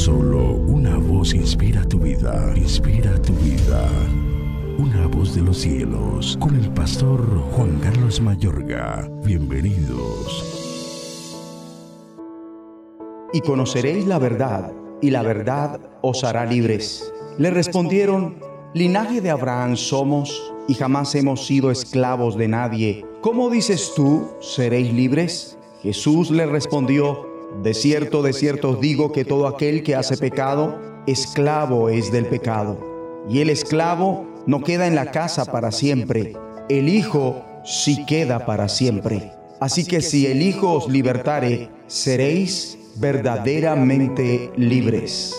Solo una voz inspira tu vida, inspira tu vida. Una voz de los cielos, con el pastor Juan Carlos Mayorga. Bienvenidos. Y conoceréis la verdad, y la verdad os hará libres. Le respondieron, linaje de Abraham somos, y jamás hemos sido esclavos de nadie. ¿Cómo dices tú, seréis libres? Jesús le respondió, de cierto, de cierto os digo que todo aquel que hace pecado, esclavo es del pecado. Y el esclavo no queda en la casa para siempre, el Hijo sí queda para siempre. Así que si el Hijo os libertare, seréis verdaderamente libres.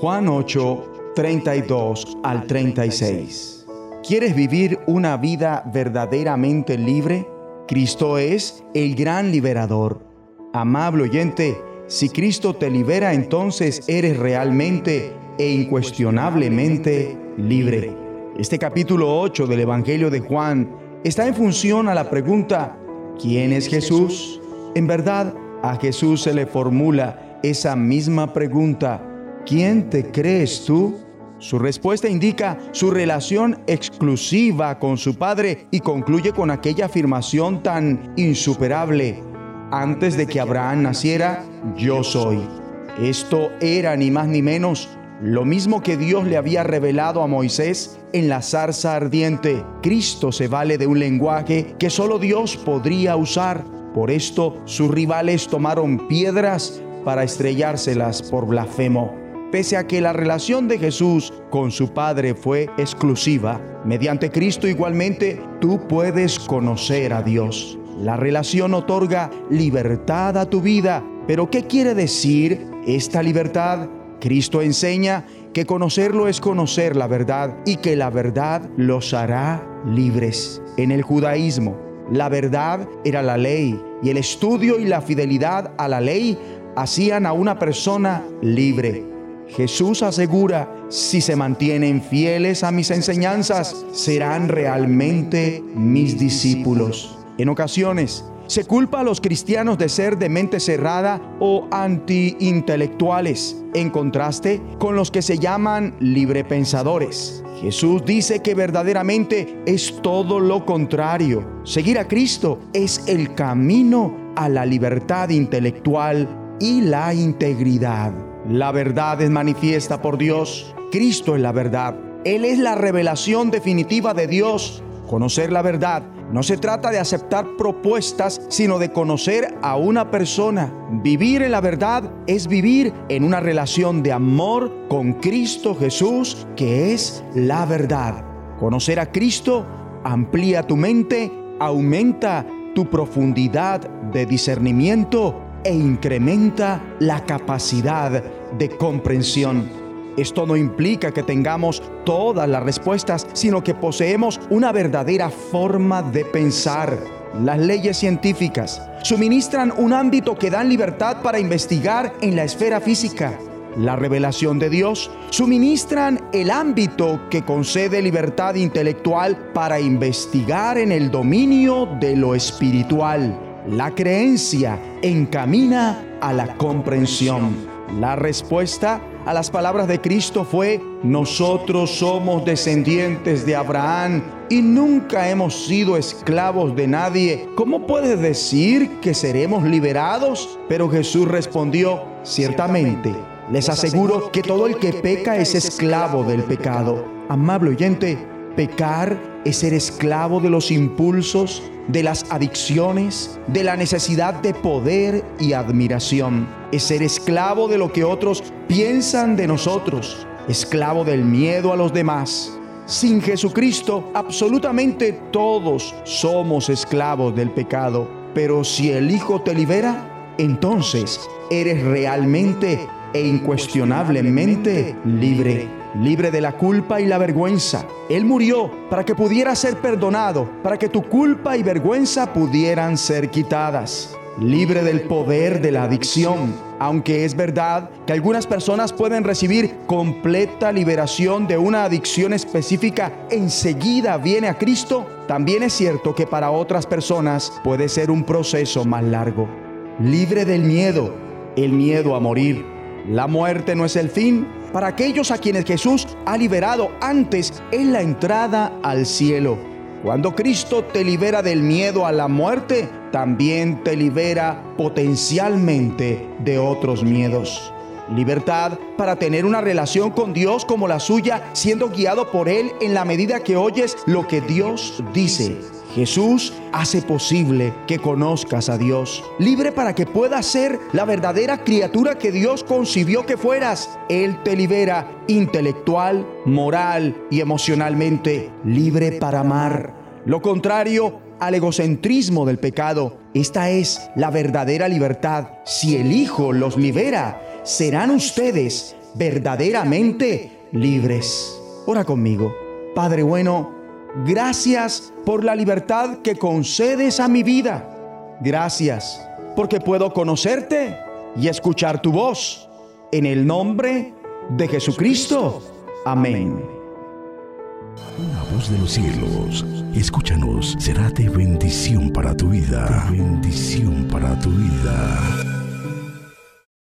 Juan 8, 32 al 36. ¿Quieres vivir una vida verdaderamente libre? Cristo es el gran liberador Amable oyente, si Cristo te libera, entonces eres realmente e incuestionablemente libre. Este capítulo 8 del Evangelio de Juan está en función a la pregunta, ¿quién es Jesús? En verdad, a Jesús se le formula esa misma pregunta, ¿quién te crees tú? Su respuesta indica su relación exclusiva con su Padre y concluye con aquella afirmación tan insuperable, antes de que Abraham naciera, yo soy. Esto era ni más ni menos lo mismo que Dios le había revelado a Moisés en la zarza ardiente. Cristo se vale de un lenguaje que solo Dios podría usar. Por esto sus rivales tomaron piedras para estrellárselas por blasfemo. Pese a que la relación de Jesús con su Padre fue exclusiva, mediante Cristo igualmente tú puedes conocer a Dios. La relación otorga libertad a tu vida. Pero ¿qué quiere decir esta libertad? Cristo enseña que conocerlo es conocer la verdad y que la verdad los hará libres. En el judaísmo, la verdad era la ley y el estudio y la fidelidad a la ley hacían a una persona libre. Jesús asegura, si se mantienen fieles a mis enseñanzas, serán realmente mis discípulos. En ocasiones, se culpa a los cristianos de ser de mente cerrada o anti-intelectuales, en contraste con los que se llaman librepensadores. Jesús dice que verdaderamente es todo lo contrario. Seguir a Cristo es el camino a la libertad intelectual y la integridad. La verdad es manifiesta por Dios. Cristo es la verdad. Él es la revelación definitiva de Dios. Conocer la verdad no se trata de aceptar propuestas, sino de conocer a una persona. Vivir en la verdad es vivir en una relación de amor con Cristo Jesús, que es la verdad. Conocer a Cristo amplía tu mente, aumenta tu profundidad de discernimiento e incrementa la capacidad de comprensión. Esto no implica que tengamos todas las respuestas, sino que poseemos una verdadera forma de pensar. Las leyes científicas suministran un ámbito que dan libertad para investigar en la esfera física. La revelación de Dios suministran el ámbito que concede libertad intelectual para investigar en el dominio de lo espiritual. La creencia encamina a la comprensión. La respuesta a las palabras de Cristo fue, nosotros somos descendientes de Abraham y nunca hemos sido esclavos de nadie. ¿Cómo puedes decir que seremos liberados? Pero Jesús respondió, ciertamente, les aseguro que todo el que peca es esclavo del pecado. Amable oyente, pecar es ser esclavo de los impulsos, de las adicciones, de la necesidad de poder y admiración. Es ser esclavo de lo que otros piensan de nosotros, esclavo del miedo a los demás. Sin Jesucristo, absolutamente todos somos esclavos del pecado. Pero si el Hijo te libera, entonces eres realmente e incuestionablemente libre libre de la culpa y la vergüenza. Él murió para que pudiera ser perdonado, para que tu culpa y vergüenza pudieran ser quitadas. Libre del poder de la adicción. Aunque es verdad que algunas personas pueden recibir completa liberación de una adicción específica, enseguida viene a Cristo, también es cierto que para otras personas puede ser un proceso más largo. Libre del miedo, el miedo a morir, La muerte no es el fin para aquellos a quienes Jesús ha liberado antes en la entrada al cielo. Cuando Cristo te libera del miedo a la muerte, también te libera potencialmente de otros miedos. Libertad para tener una relación con Dios como la suya, siendo guiado por Él en la medida que oyes lo que Dios dice. Jesús hace posible que conozcas a Dios, libre para que puedas ser la verdadera criatura que Dios concibió que fueras. Él te libera intelectual, moral y emocionalmente, libre para amar. Lo contrario al egocentrismo del pecado. Esta es la verdadera libertad. Si el Hijo los libera, serán ustedes verdaderamente libres. Ora conmigo. Padre bueno, gracias por la libertad que concedes a mi vida. Gracias porque puedo conocerte y escuchar tu voz. En el nombre de Jesucristo. Amén. Una voz de los cielos, escúchanos, será de bendición para tu vida. bendición para tu vida.